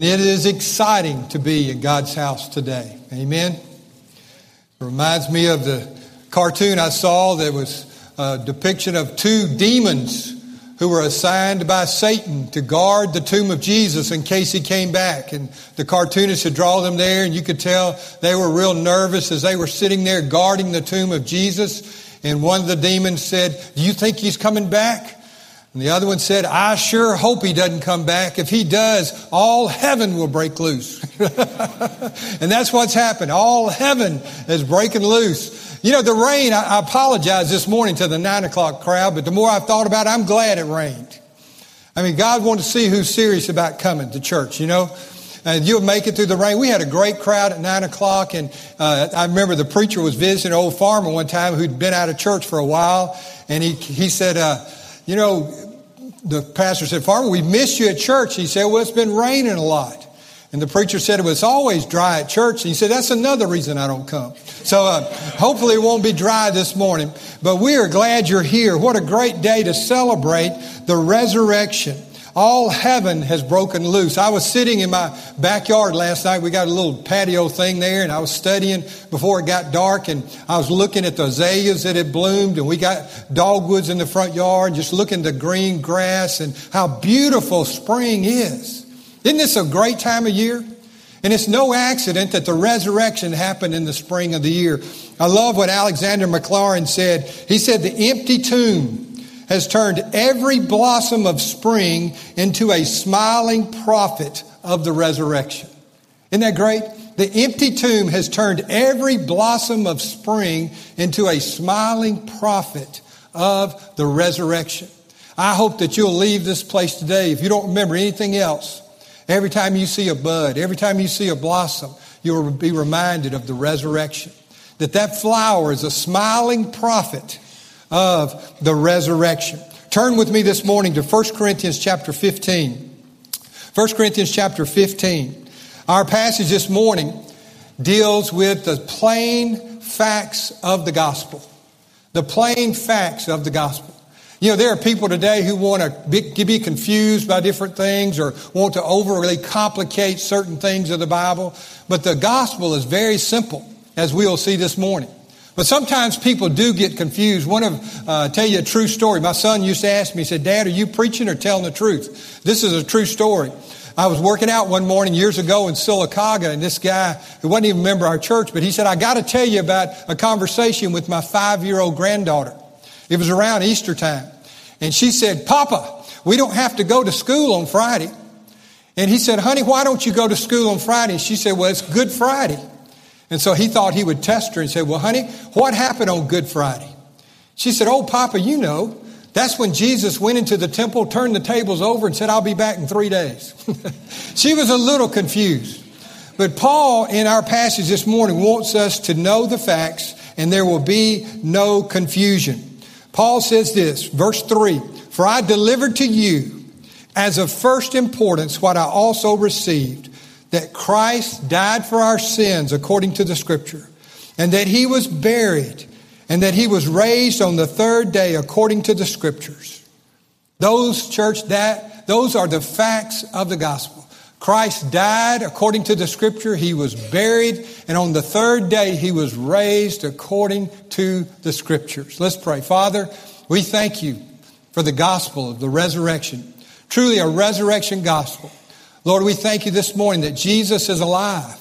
It is exciting to be in God's house today. Amen. It reminds me of the cartoon I saw that was a depiction of two demons who were assigned by Satan to guard the tomb of Jesus in case he came back. And the cartoonist had drawn them there, and you could tell they were real nervous as they were sitting there guarding the tomb of Jesus. And one of the demons said, Do you think he's coming back? And the other one said, I sure hope he doesn't come back. If he does, all heaven will break loose. and that's what's happened. All heaven is breaking loose. You know, the rain, I, apologize this morning to the nine o'clock crowd, but the more I've thought about it, I'm glad it rained. I mean, God wanted to see who's serious about coming to church, you know? and you'll make it through the rain. We had a great crowd at nine o'clock, and uh, I remember the preacher was visiting an old farmer one time who'd been out of church for a while, and he he said, uh, you know, the pastor said, Farmer, we missed you at church. He said, Well, it's been raining a lot. And the preacher said, It was always dry at church. And he said, That's another reason I don't come. So uh, hopefully it won't be dry this morning. But we are glad you're here. What a great day to celebrate the resurrection all heaven has broken loose. I was sitting in my backyard last night. We got a little patio thing there, and I was studying before it got dark, and I was looking at the azaleas that had bloomed, and we got dogwoods in the front yard, just looking at the green grass and how beautiful spring is. Isn't this a great time of year? And it's no accident that the resurrection happened in the spring of the year. I love what Alexander Maclaren said. He said, The empty tomb has turned every blossom of spring into a smiling prophet of the resurrection. Isn't that great? The empty tomb has turned every blossom of spring into a smiling prophet of the resurrection. I hope that you'll leave this place today. If you don't remember anything else, every time you see a bud, every time you see a blossom, you'll be reminded of the resurrection. That that flower is a smiling prophet of the resurrection. Turn with me this morning to 1 Corinthians chapter 15. 1 Corinthians chapter 15. Our passage this morning deals with the plain facts of the gospel. The plain facts of the gospel. You know, there are people today who want to be, be, confused by different things or want to overly complicate certain things of the Bible. But the gospel is very simple, as we'll see this morning. But sometimes people do get confused. One of, uh, tell you a true story. My son used to ask me, he said, Dad, are you preaching or telling the truth? This is a true story. I was working out one morning years ago in Sylacauga, and this guy, who wasn't even a member of our church, but he said, I got to tell you about a conversation with my five year old granddaughter. It was around Easter time. And she said, Papa, we don't have to go to school on Friday. And he said, Honey, why don't you go to school on Friday? She said, Well, it's Good Friday. And so he thought he would test her and say, Well, honey, what happened on Good Friday? She said, Oh, Papa, you know, that's when Jesus went into the temple, turned the tables over, and said, I'll be back in three days. she was a little confused. But Paul, in our passage this morning, wants us to know the facts, and there will be no confusion. Paul says this, verse 3 For I delivered to you as of first importance what I also received that Christ died for our sins according to the scripture, and that he was buried, and that he was raised on the third day according to the scriptures. Those, church, that, those are the facts of the gospel. Christ died according to the scripture. He was buried, and on the third day, he was raised according to the scriptures. Let's pray. Father, we thank you for the gospel of the resurrection. Truly a resurrection gospel. Lord, we thank you this morning that Jesus is alive,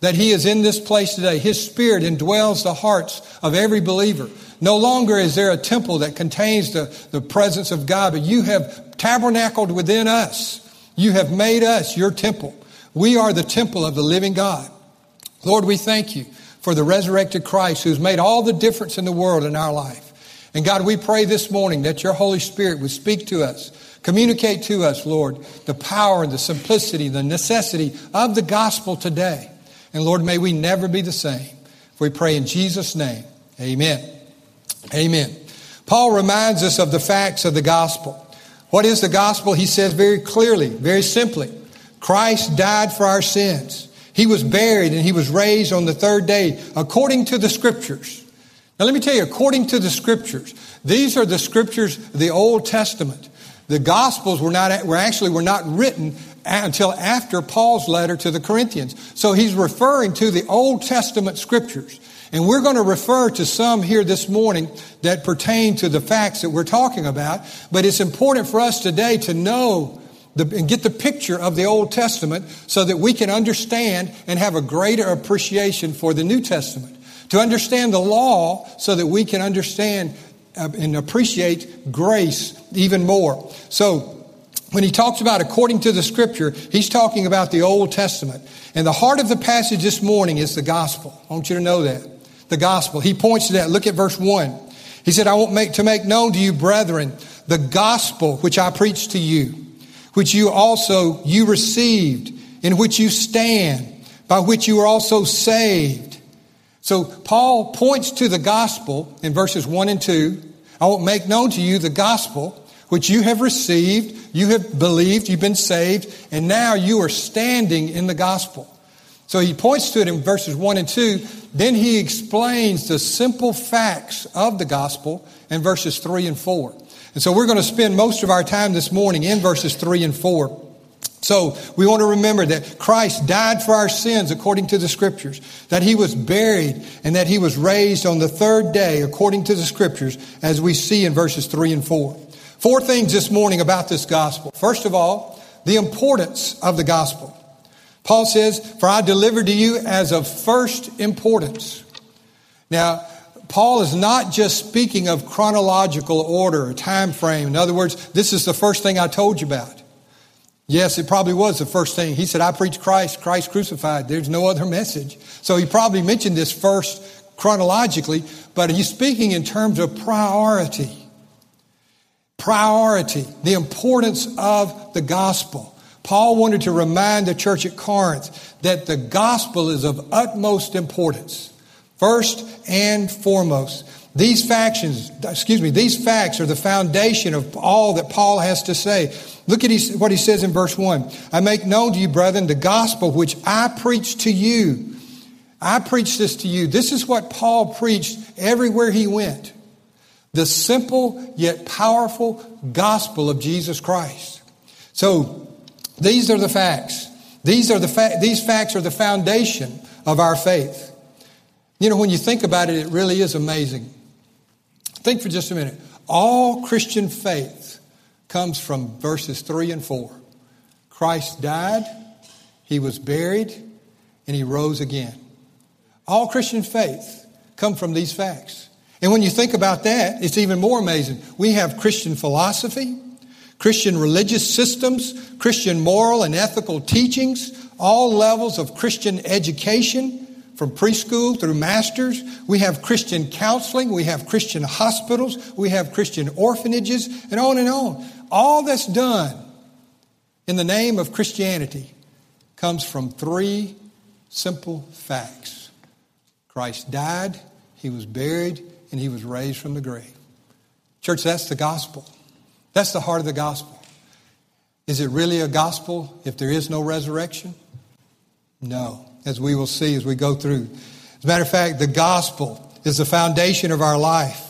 that he is in this place today. His spirit indwells the hearts of every believer. No longer is there a temple that contains the, the presence of God, but you have tabernacled within us. You have made us your temple. We are the temple of the living God. Lord, we thank you for the resurrected Christ who's made all the difference in the world in our life. And God, we pray this morning that your Holy Spirit would speak to us Communicate to us, Lord, the power and the simplicity, the necessity of the gospel today. And Lord, may we never be the same. we pray in Jesus' name, amen. Amen. Paul reminds us of the facts of the gospel. What is the gospel? He says very clearly, very simply Christ died for our sins. He was buried and he was raised on the third day according to the scriptures. Now, let me tell you, according to the scriptures, these are the scriptures, the Old Testament. The Gospels were not were actually were not written until after Paul's letter to the Corinthians. So he's referring to the Old Testament scriptures. And we're going to refer to some here this morning that pertain to the facts that we're talking about. But it's important for us today to know the, and get the picture of the Old Testament so that we can understand and have a greater appreciation for the New Testament. To understand the law so that we can understand and appreciate grace even more. So, when he talks about according to the scripture, he's talking about the Old Testament. And the heart of the passage this morning is the gospel. I want you to know that the gospel. He points to that. Look at verse 1. He said, I want make, to make known to you, brethren, the gospel which I preached to you, which you also you received, in which you stand, by which you are also saved. So Paul points to the gospel in verses 1 and 2. I will make known to you the gospel which you have received, you have believed, you've been saved, and now you are standing in the gospel. So he points to it in verses 1 and 2. Then he explains the simple facts of the gospel in verses 3 and 4. And so we're going to spend most of our time this morning in verses 3 and 4. So we want to remember that Christ died for our sins according to the scriptures, that he was buried and that he was raised on the third day according to the scriptures as we see in verses 3 and 4. Four things this morning about this gospel. First of all, the importance of the gospel. Paul says, For I delivered to you as of first importance. Now, Paul is not just speaking of chronological order, time frame. In other words, this is the first thing I told you about. Yes, it probably was the first thing. He said, I preach Christ, Christ crucified. There's no other message. So he probably mentioned this first chronologically, but he's speaking in terms of priority. Priority, the importance of the gospel. Paul wanted to remind the church at Corinth that the gospel is of utmost importance. First and foremost. These factions, excuse me, these facts are the foundation of all that Paul has to say. Look at what he says in verse 1. I make known to you, brethren, the gospel which I preached to you. I preached this to you. This is what Paul preached everywhere he went. The simple yet powerful gospel of Jesus Christ. So, these are the facts. These, are the fa- these facts are the foundation of our faith. You know, when you think about it, it really is amazing. Think for just a minute. All Christian faith comes from verses 3 and 4. Christ died, he was buried, and he rose again. All Christian faith come from these facts. And when you think about that, it's even more amazing. We have Christian philosophy, Christian religious systems, Christian moral and ethical teachings, all levels of Christian education, from preschool through masters. We have Christian counseling, we have Christian hospitals, we have Christian orphanages, and on and on. All that's done in the name of Christianity comes from three simple facts Christ died, he was buried, and he was raised from the grave. Church, that's the gospel. That's the heart of the gospel. Is it really a gospel if there is no resurrection? No, as we will see as we go through. As a matter of fact, the gospel is the foundation of our life.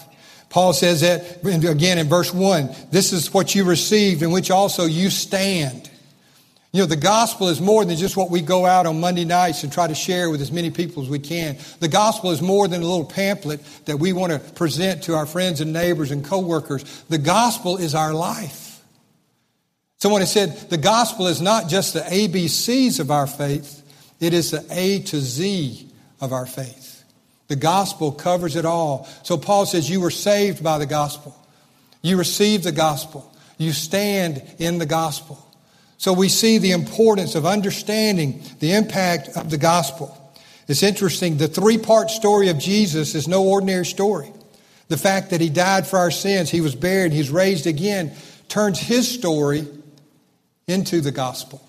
Paul says that again in verse 1 this is what you received, in which also you stand. You know, the gospel is more than just what we go out on Monday nights and try to share with as many people as we can. The gospel is more than a little pamphlet that we want to present to our friends and neighbors and coworkers. The gospel is our life. Someone has said the gospel is not just the ABCs of our faith, it is the A to Z of our faith. The gospel covers it all. So Paul says you were saved by the gospel. You received the gospel. You stand in the gospel. So we see the importance of understanding the impact of the gospel. It's interesting. The three part story of Jesus is no ordinary story. The fact that he died for our sins, he was buried, he's raised again, turns his story into the gospel.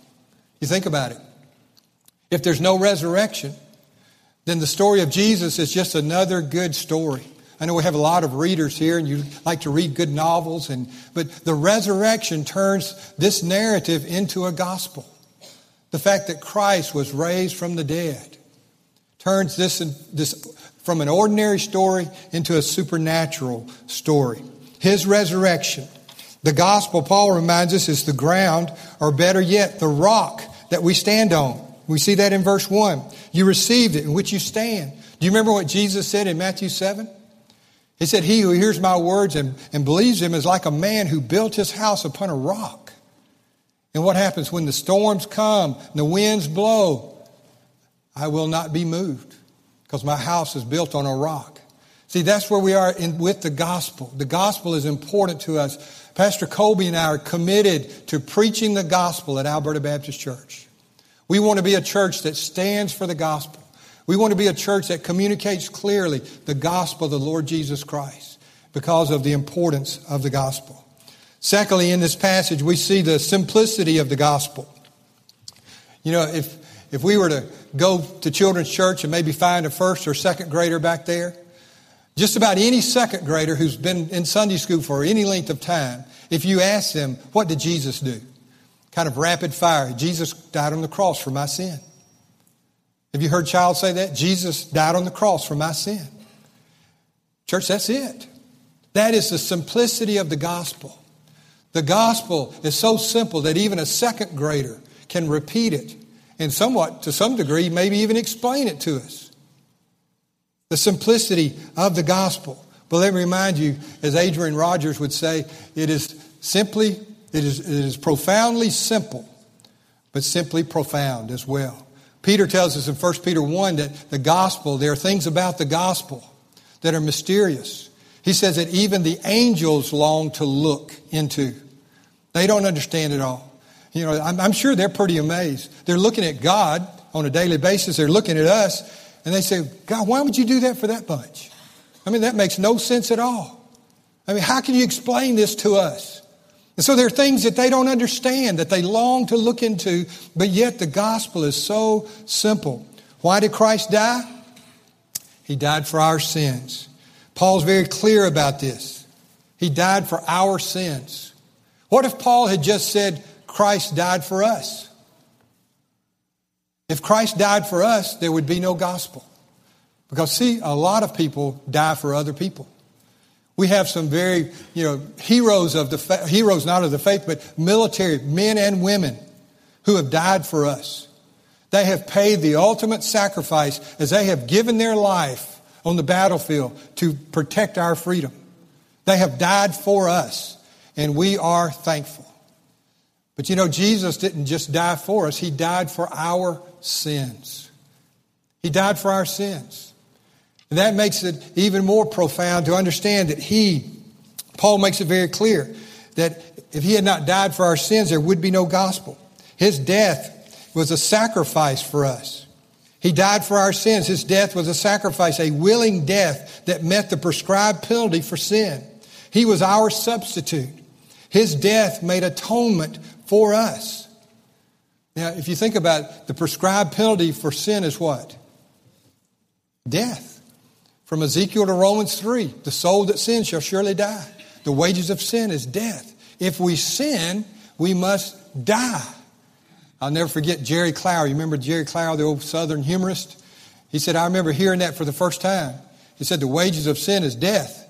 You think about it. If there's no resurrection, then the story of Jesus is just another good story. I know we have a lot of readers here and you like to read good novels and but the resurrection turns this narrative into a gospel. The fact that Christ was raised from the dead turns this, this from an ordinary story into a supernatural story. His resurrection The gospel, Paul reminds us, is the ground, or better yet, the rock that we stand on. We see that in verse 1. You received it in which you stand. Do you remember what Jesus said in Matthew 7? He said, He who hears my words and, and believes them is like a man who built his house upon a rock. And what happens when the storms come and the winds blow? I will not be moved because my house is built on a rock. See, that's where we are in, with the gospel. The gospel is important to us. Pastor Colby and I are committed to preaching the gospel at Alberta Baptist Church. We want to be a church that stands for the gospel. We want to be a church that communicates clearly the gospel of the Lord Jesus Christ because of the importance of the gospel. Secondly, in this passage, we see the simplicity of the gospel. You know, if, if we were to go to children's church and maybe find a first or second grader back there, just about any second grader who's been in Sunday school for any length of time, if you ask them, what did Jesus do? Kind of rapid fire. Jesus died on the cross for my sin. Have you heard child say that? Jesus died on the cross for my sin. Church, that's it. That is the simplicity of the gospel. The gospel is so simple that even a second grader can repeat it and somewhat, to some degree, maybe even explain it to us. The simplicity of the gospel. But let me remind you, as Adrian Rogers would say, it is simply, it is, it is profoundly simple, but simply profound as well. Peter tells us in 1 Peter 1 that the gospel, there are things about the gospel that are mysterious. He says that even the angels long to look into. They don't understand it all. You know, I'm, I'm sure they're pretty amazed. They're looking at God on a daily basis. They're looking at us and they say, God, why would you do that for that bunch? I mean, that makes no sense at all. I mean, how can you explain this to us? And so there are things that they don't understand, that they long to look into, but yet the gospel is so simple. Why did Christ die? He died for our sins. Paul's very clear about this. He died for our sins. What if Paul had just said, Christ died for us? If Christ died for us, there would be no gospel. Because, see, a lot of people die for other people. We have some very, you know, heroes of the, heroes not of the faith, but military men and women who have died for us. They have paid the ultimate sacrifice as they have given their life on the battlefield to protect our freedom. They have died for us, and we are thankful. But you know, Jesus didn't just die for us, He died for our sins. He died for our sins. And that makes it even more profound to understand that he, Paul makes it very clear, that if he had not died for our sins, there would be no gospel. His death was a sacrifice for us. He died for our sins. His death was a sacrifice, a willing death that met the prescribed penalty for sin. He was our substitute. His death made atonement for us. Now, if you think about it, the prescribed penalty for sin is what? Death. From Ezekiel to Romans 3, the soul that sins shall surely die. The wages of sin is death. If we sin, we must die. I'll never forget Jerry Clower. You remember Jerry Clower, the old Southern humorist? He said, I remember hearing that for the first time. He said, the wages of sin is death.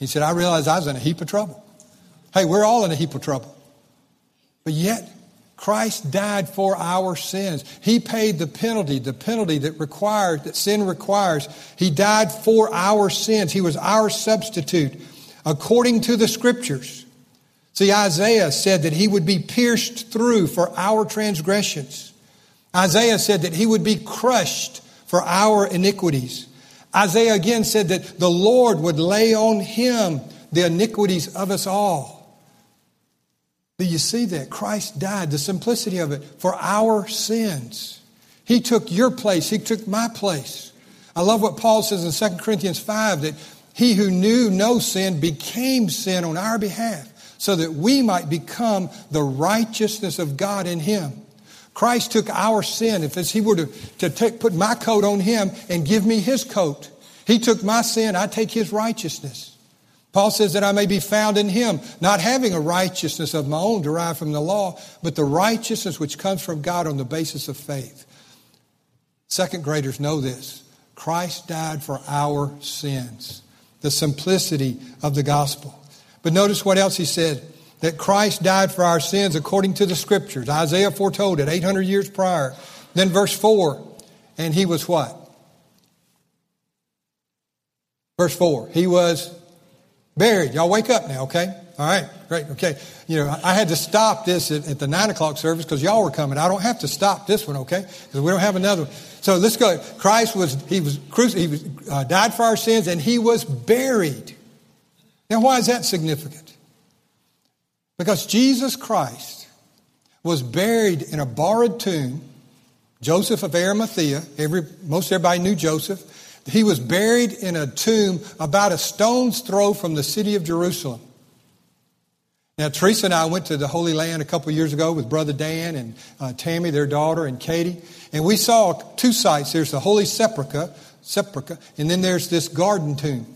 He said, I realized I was in a heap of trouble. Hey, we're all in a heap of trouble. But yet, Christ died for our sins. He paid the penalty, the penalty that required, that sin requires. He died for our sins. He was our substitute according to the scriptures. See, Isaiah said that he would be pierced through for our transgressions. Isaiah said that he would be crushed for our iniquities. Isaiah again said that the Lord would lay on him the iniquities of us all. Do you see that? Christ died, the simplicity of it, for our sins. He took your place, He took my place. I love what Paul says in 2 Corinthians 5 that he who knew no sin became sin on our behalf so that we might become the righteousness of God in him. Christ took our sin. If he were to, to take, put my coat on him and give me his coat, he took my sin, I take his righteousness. Paul says that I may be found in him, not having a righteousness of my own derived from the law, but the righteousness which comes from God on the basis of faith. Second graders know this. Christ died for our sins. The simplicity of the gospel. But notice what else he said that Christ died for our sins according to the scriptures. Isaiah foretold it 800 years prior. Then verse 4, and he was what? Verse 4, he was buried. Y'all wake up now, okay? All right, great, okay. You know, I had to stop this at, at the 9 o'clock service because y'all were coming. I don't have to stop this one, okay? Because we don't have another one. So let's go. Christ was, he was, cruci- he was uh, died for our sins and he was buried. Now, why is that significant? Because Jesus Christ was buried in a borrowed tomb. Joseph of Arimathea, every, most everybody knew Joseph. He was buried in a tomb about a stone's throw from the city of Jerusalem. Now, Teresa and I went to the Holy Land a couple years ago with Brother Dan and uh, Tammy, their daughter, and Katie. And we saw two sites. There's the Holy Sepulchre, Sepulchre, and then there's this garden tomb.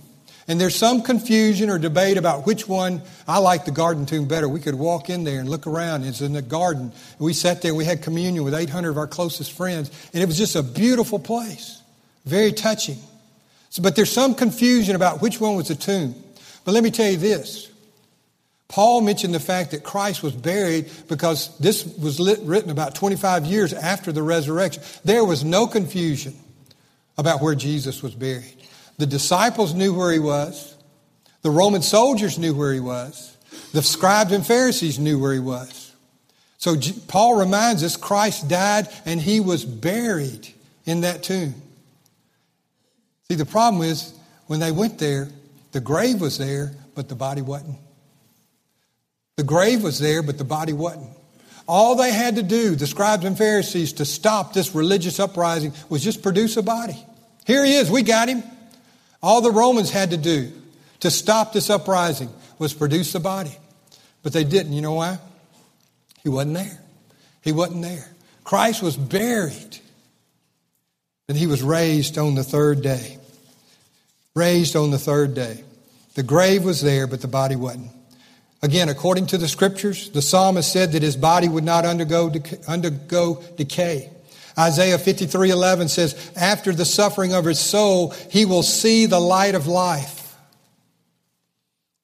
And there's some confusion or debate about which one. I like the garden tomb better. We could walk in there and look around. It's in the garden. We sat there we had communion with 800 of our closest friends. And it was just a beautiful place. Very touching. So, but there's some confusion about which one was the tomb. But let me tell you this. Paul mentioned the fact that Christ was buried because this was lit, written about 25 years after the resurrection. There was no confusion about where Jesus was buried. The disciples knew where he was. The Roman soldiers knew where he was. The scribes and Pharisees knew where he was. So Paul reminds us Christ died and he was buried in that tomb. See, the problem is when they went there, the grave was there, but the body wasn't. The grave was there, but the body wasn't. All they had to do, the scribes and Pharisees, to stop this religious uprising was just produce a body. Here he is, we got him. All the Romans had to do to stop this uprising was produce the body. But they didn't. You know why? He wasn't there. He wasn't there. Christ was buried, and he was raised on the third day. Raised on the third day. The grave was there, but the body wasn't. Again, according to the scriptures, the psalmist said that his body would not undergo, undergo decay. Isaiah 53 11 says, After the suffering of his soul, he will see the light of life.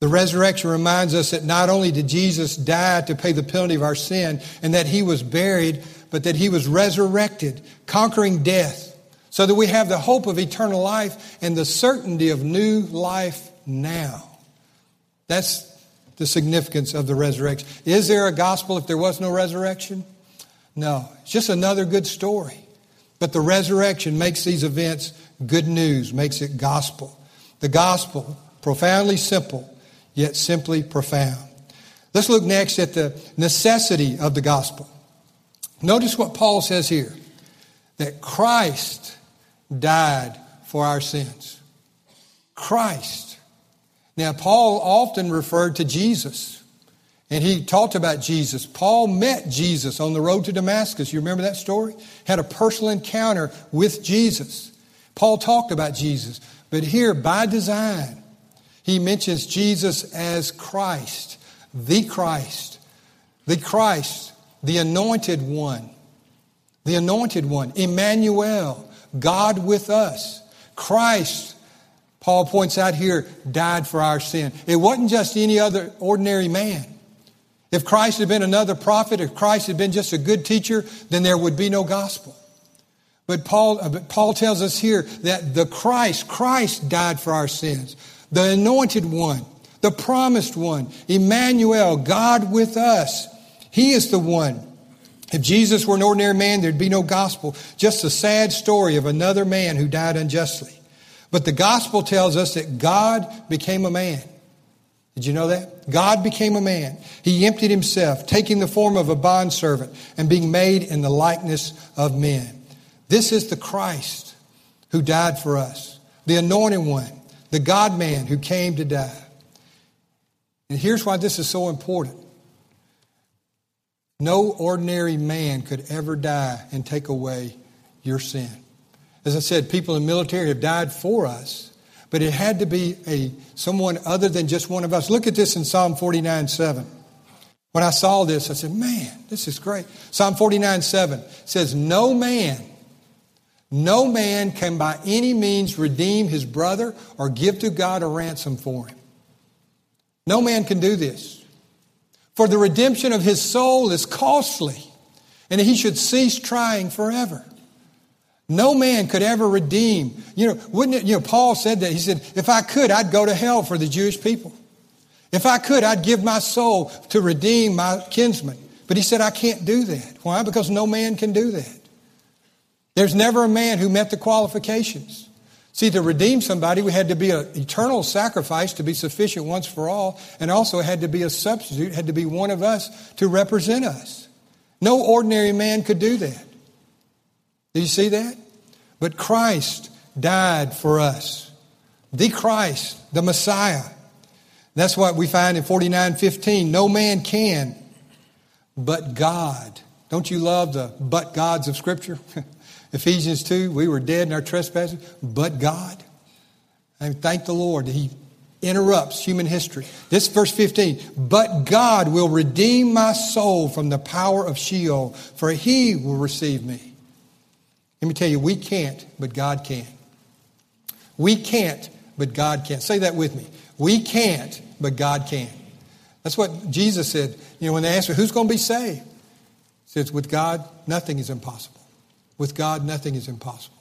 The resurrection reminds us that not only did Jesus die to pay the penalty of our sin and that he was buried, but that he was resurrected, conquering death, so that we have the hope of eternal life and the certainty of new life now. That's the significance of the resurrection. Is there a gospel if there was no resurrection? No, it's just another good story. But the resurrection makes these events good news, makes it gospel. The gospel, profoundly simple, yet simply profound. Let's look next at the necessity of the gospel. Notice what Paul says here that Christ died for our sins. Christ. Now, Paul often referred to Jesus. And he talked about Jesus. Paul met Jesus on the road to Damascus. You remember that story? Had a personal encounter with Jesus. Paul talked about Jesus. But here, by design, he mentions Jesus as Christ, the Christ, the Christ, the anointed one, the anointed one, Emmanuel, God with us. Christ, Paul points out here, died for our sin. It wasn't just any other ordinary man. If Christ had been another prophet, if Christ had been just a good teacher, then there would be no gospel. But Paul, uh, but Paul tells us here that the Christ, Christ died for our sins. The anointed one, the promised one, Emmanuel, God with us. He is the one. If Jesus were an ordinary man, there'd be no gospel. Just a sad story of another man who died unjustly. But the gospel tells us that God became a man. Did you know that? God became a man. He emptied himself, taking the form of a bondservant and being made in the likeness of men. This is the Christ who died for us, the anointed one, the God man who came to die. And here's why this is so important. No ordinary man could ever die and take away your sin. As I said, people in the military have died for us, but it had to be a someone other than just one of us. Look at this in Psalm 49 7. When I saw this, I said, man, this is great. Psalm 49 7 says, No man, no man can by any means redeem his brother or give to God a ransom for him. No man can do this. For the redemption of his soul is costly, and he should cease trying forever. No man could ever redeem. You know, wouldn't it, you know, Paul said that. He said, if I could, I'd go to hell for the Jewish people. If I could, I'd give my soul to redeem my kinsman. But he said, I can't do that. Why? Because no man can do that. There's never a man who met the qualifications. See, to redeem somebody, we had to be an eternal sacrifice to be sufficient once for all, and also had to be a substitute, had to be one of us to represent us. No ordinary man could do that. Do you see that? But Christ died for us. The Christ, the Messiah. That's what we find in 49:15. No man can but God. Don't you love the but gods of Scripture? Ephesians 2, we were dead in our trespasses, but God. And thank the Lord that He interrupts human history. This verse 15, but God will redeem my soul from the power of Sheol, for He will receive me. Let me tell you, we can't, but God can. We can't, but God can. Say that with me. We can't, but God can. That's what Jesus said. You know, when they asked him, who's going to be saved? He says, with God, nothing is impossible. With God, nothing is impossible.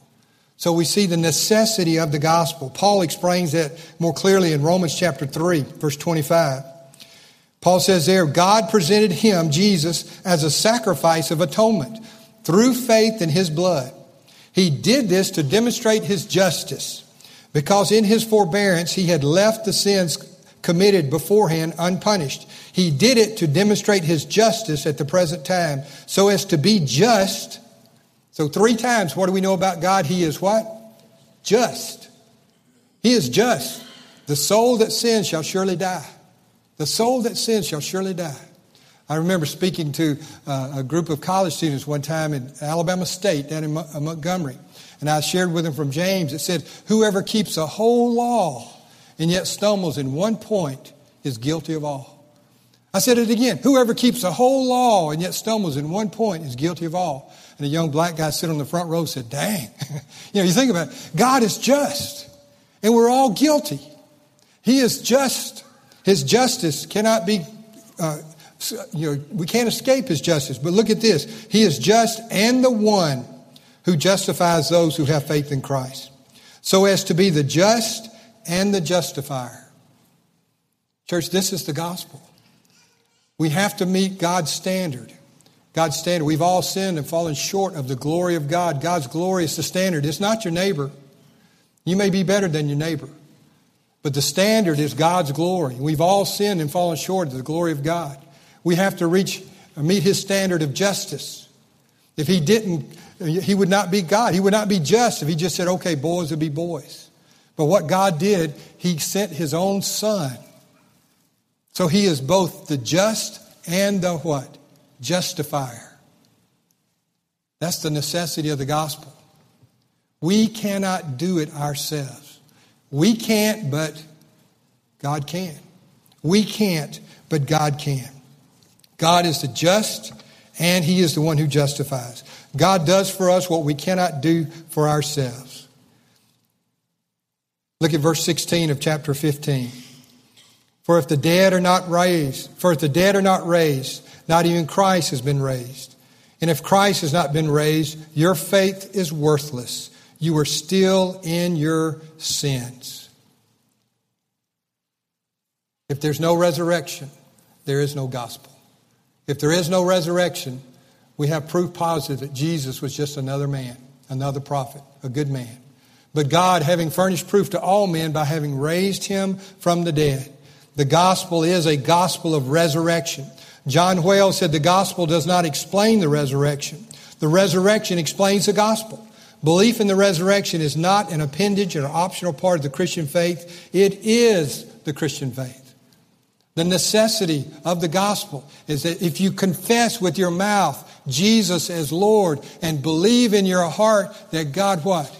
So we see the necessity of the gospel. Paul explains that more clearly in Romans chapter 3, verse 25. Paul says there, God presented him, Jesus, as a sacrifice of atonement through faith in his blood. He did this to demonstrate his justice because in his forbearance he had left the sins committed beforehand unpunished. He did it to demonstrate his justice at the present time so as to be just so, three times, what do we know about God? He is what? Just. He is just. The soul that sins shall surely die. The soul that sins shall surely die. I remember speaking to uh, a group of college students one time in Alabama State down in uh, Montgomery. And I shared with them from James. It said, Whoever keeps a whole law and yet stumbles in one point is guilty of all. I said it again. Whoever keeps a whole law and yet stumbles in one point is guilty of all. And a young black guy sitting on the front row said, Dang. you know, you think about it. God is just, and we're all guilty. He is just. His justice cannot be, uh, you know, we can't escape his justice. But look at this He is just and the one who justifies those who have faith in Christ, so as to be the just and the justifier. Church, this is the gospel. We have to meet God's standard. God's standard. We've all sinned and fallen short of the glory of God. God's glory is the standard. It's not your neighbor. You may be better than your neighbor. But the standard is God's glory. We've all sinned and fallen short of the glory of God. We have to reach, meet His standard of justice. If He didn't, He would not be God. He would not be just if He just said, okay, boys would be boys. But what God did, He sent His own Son. So He is both the just and the what? Justifier. That's the necessity of the gospel. We cannot do it ourselves. We can't, but God can. We can't, but God can. God is the just, and He is the one who justifies. God does for us what we cannot do for ourselves. Look at verse 16 of chapter 15. For if the dead are not raised, for if the dead are not raised, not even Christ has been raised. And if Christ has not been raised, your faith is worthless. You are still in your sins. If there's no resurrection, there is no gospel. If there is no resurrection, we have proof positive that Jesus was just another man, another prophet, a good man. But God, having furnished proof to all men by having raised him from the dead, the gospel is a gospel of resurrection. John Whale said the gospel does not explain the resurrection. The resurrection explains the gospel. Belief in the resurrection is not an appendage or an optional part of the Christian faith. It is the Christian faith. The necessity of the gospel is that if you confess with your mouth Jesus as Lord and believe in your heart that God what?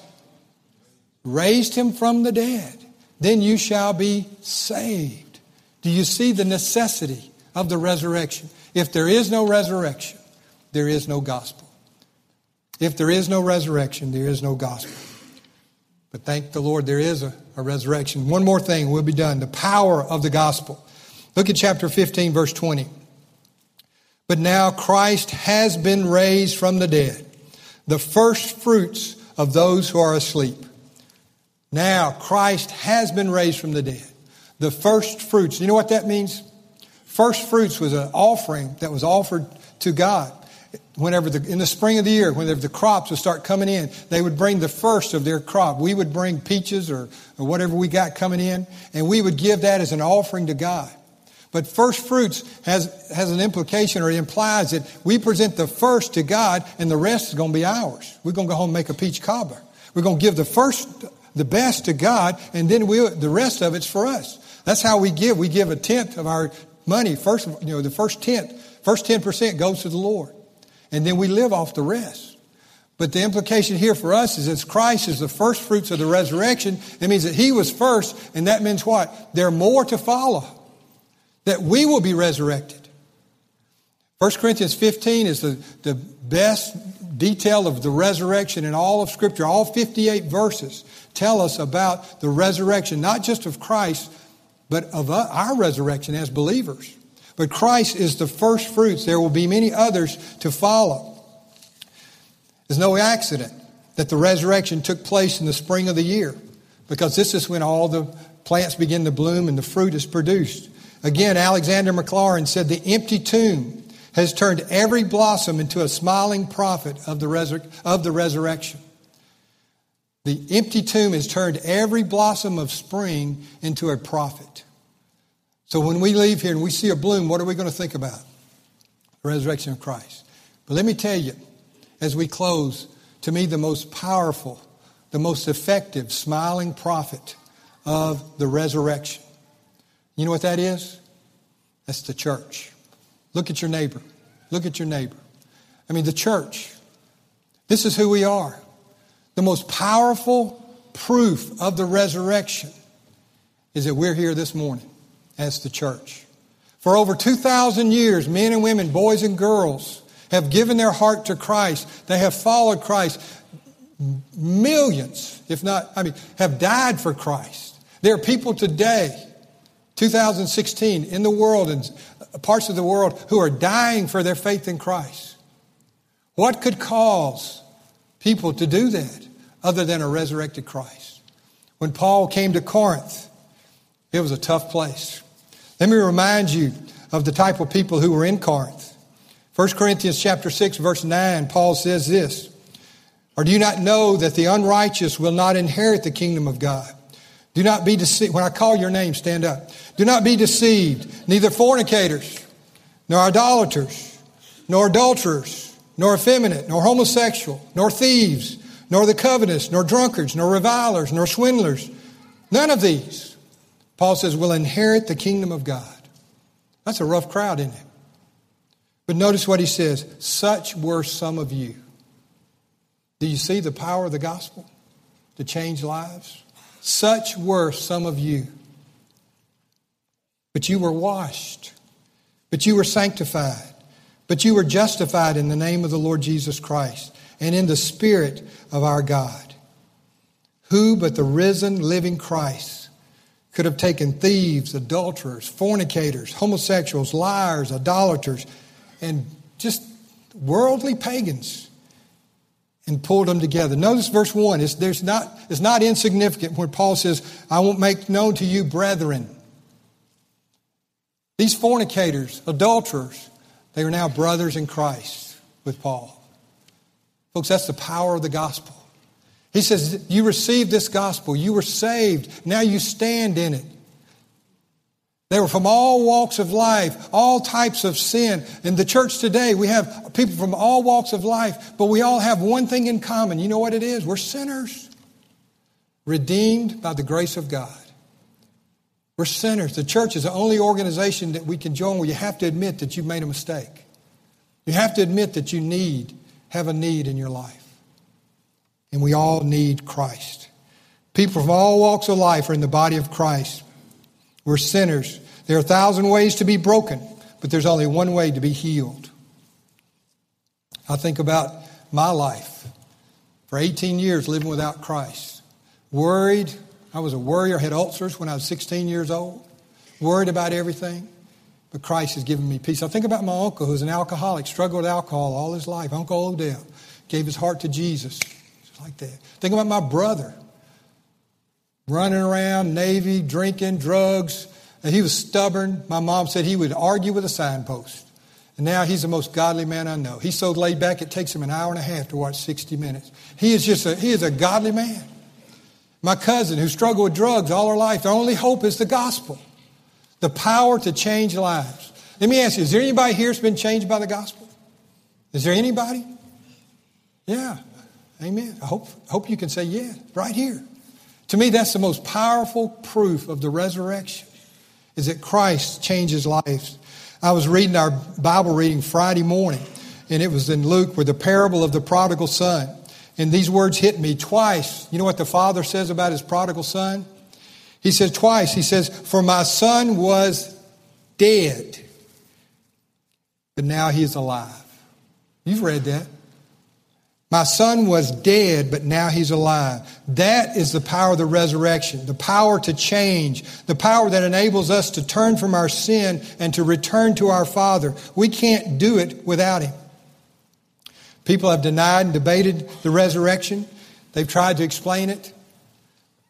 Raised him from the dead, then you shall be saved. Do you see the necessity of the resurrection. If there is no resurrection, there is no gospel. If there is no resurrection, there is no gospel. But thank the Lord, there is a, a resurrection. One more thing, we'll be done. The power of the gospel. Look at chapter 15, verse 20. But now Christ has been raised from the dead, the first fruits of those who are asleep. Now Christ has been raised from the dead, the first fruits. You know what that means? First fruits was an offering that was offered to God. Whenever the, in the spring of the year, whenever the crops would start coming in, they would bring the first of their crop. We would bring peaches or, or whatever we got coming in, and we would give that as an offering to God. But first fruits has, has an implication or implies that we present the first to God and the rest is going to be ours. We're going to go home and make a peach cobbler. We're going to give the first, the best to God and then we, the rest of it's for us. That's how we give. We give a tenth of our money. First, you know, the first tenth, first 10% goes to the Lord. And then we live off the rest. But the implication here for us is that Christ is the first fruits of the resurrection. It means that He was first, and that means what? There are more to follow that we will be resurrected. 1 Corinthians 15 is the, the best detail of the resurrection in all of Scripture. All 58 verses tell us about the resurrection, not just of Christ, but of uh, our resurrection as believers. But Christ is the first fruits. There will be many others to follow. There's no accident that the resurrection took place in the spring of the year because this is when all the plants begin to bloom and the fruit is produced. Again, Alexander Maclaren said the empty tomb has turned every blossom into a smiling prophet of the, resur- of the resurrection. The empty tomb has turned every blossom of spring into a prophet. So when we leave here and we see a bloom, what are we going to think about? The resurrection of Christ. But let me tell you, as we close, to me, the most powerful, the most effective smiling prophet of the resurrection you know what that is? That's the church. Look at your neighbor. Look at your neighbor. I mean, the church. This is who we are. The most powerful proof of the resurrection is that we're here this morning as the church. For over 2,000 years, men and women, boys and girls, have given their heart to Christ. They have followed Christ. Millions, if not, I mean, have died for Christ. There are people today 2016 in the world and parts of the world who are dying for their faith in Christ. What could cause people to do that other than a resurrected Christ? When Paul came to Corinth, it was a tough place. Let me remind you of the type of people who were in Corinth. 1 Corinthians chapter 6 verse 9, Paul says this, Or do you not know that the unrighteous will not inherit the kingdom of God? Do not be deceived. When I call your name, stand up. Do not be deceived. Neither fornicators, nor idolaters, nor adulterers, nor effeminate, nor homosexual, nor thieves, nor the covetous, nor drunkards, nor revilers, nor swindlers. None of these, Paul says, will inherit the kingdom of God. That's a rough crowd, isn't it? But notice what he says such were some of you. Do you see the power of the gospel to change lives? Such were some of you. But you were washed, but you were sanctified, but you were justified in the name of the Lord Jesus Christ and in the Spirit of our God. Who but the risen, living Christ could have taken thieves, adulterers, fornicators, homosexuals, liars, idolaters, and just worldly pagans and pulled them together. Notice verse 1. It's, there's not, it's not insignificant when Paul says, I won't make known to you, brethren. These fornicators, adulterers, they are now brothers in Christ with Paul. Folks, that's the power of the gospel. He says, You received this gospel, you were saved, now you stand in it. They were from all walks of life, all types of sin. In the church today, we have people from all walks of life, but we all have one thing in common. You know what it is? We're sinners, redeemed by the grace of God. We're sinners. The church is the only organization that we can join where you have to admit that you've made a mistake. You have to admit that you need, have a need in your life. And we all need Christ. People from all walks of life are in the body of Christ. We're sinners. There are a thousand ways to be broken, but there's only one way to be healed. I think about my life for 18 years living without Christ. Worried. I was a worrier, had ulcers when I was 16 years old. Worried about everything. but Christ has given me peace. I think about my uncle who's an alcoholic, struggled with alcohol all his life. Uncle Odell gave his heart to Jesus. Just like that. Think about my brother running around, Navy, drinking, drugs. And he was stubborn. My mom said he would argue with a signpost. And now he's the most godly man I know. He's so laid back it takes him an hour and a half to watch 60 minutes. He is just a, he is a godly man. My cousin who struggled with drugs all her life, their only hope is the gospel. The power to change lives. Let me ask you, is there anybody here that's been changed by the gospel? Is there anybody? Yeah. Amen. I hope, hope you can say yeah, right here. To me, that's the most powerful proof of the resurrection, is that Christ changes lives. I was reading our Bible reading Friday morning, and it was in Luke with the parable of the prodigal son. And these words hit me twice. You know what the father says about his prodigal son? He says twice, he says, For my son was dead, but now he is alive. You've read that. My son was dead, but now he's alive. That is the power of the resurrection, the power to change, the power that enables us to turn from our sin and to return to our Father. We can't do it without him. People have denied and debated the resurrection. They've tried to explain it,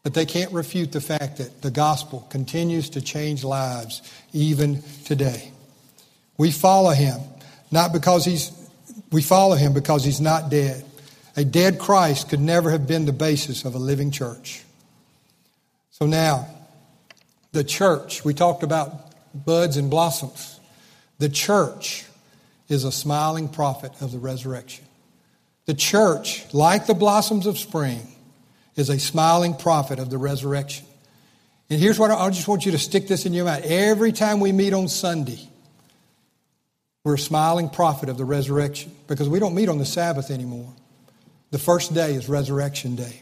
but they can't refute the fact that the gospel continues to change lives even today. We follow him, not because he's, we follow him because he's not dead. A dead Christ could never have been the basis of a living church. So now, the church, we talked about buds and blossoms. The church is a smiling prophet of the resurrection. The church, like the blossoms of spring, is a smiling prophet of the resurrection. And here's what I, I just want you to stick this in your mind. Every time we meet on Sunday, we're a smiling prophet of the resurrection because we don't meet on the Sabbath anymore. The first day is resurrection day.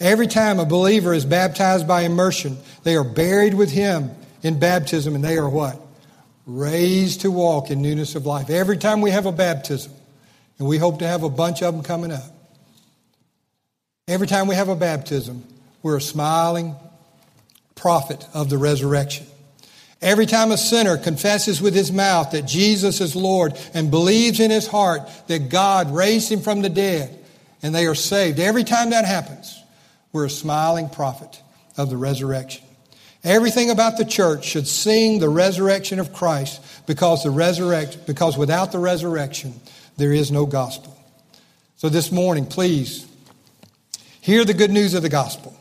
Every time a believer is baptized by immersion, they are buried with him in baptism and they are what? Raised to walk in newness of life. Every time we have a baptism, and we hope to have a bunch of them coming up. Every time we have a baptism, we're a smiling prophet of the resurrection. Every time a sinner confesses with his mouth that Jesus is Lord and believes in his heart that God raised him from the dead, and they are saved. Every time that happens, we're a smiling prophet of the resurrection. Everything about the church should sing the resurrection of Christ because the resurrect because without the resurrection there is no gospel. So this morning, please hear the good news of the gospel.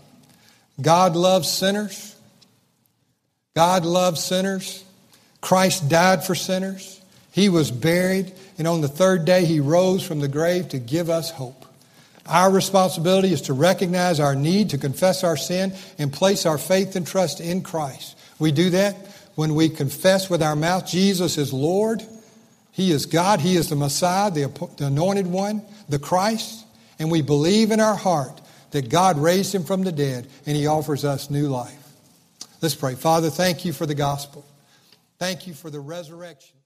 God loves sinners. God loves sinners. Christ died for sinners. He was buried, and on the third day he rose from the grave to give us hope. Our responsibility is to recognize our need to confess our sin and place our faith and trust in Christ. We do that when we confess with our mouth Jesus is Lord. He is God. He is the Messiah, the, anointed one, the Christ. And we believe in our heart that God raised him from the dead and he offers us new life. Let's pray. Father, thank you for the gospel. Thank you for the resurrection.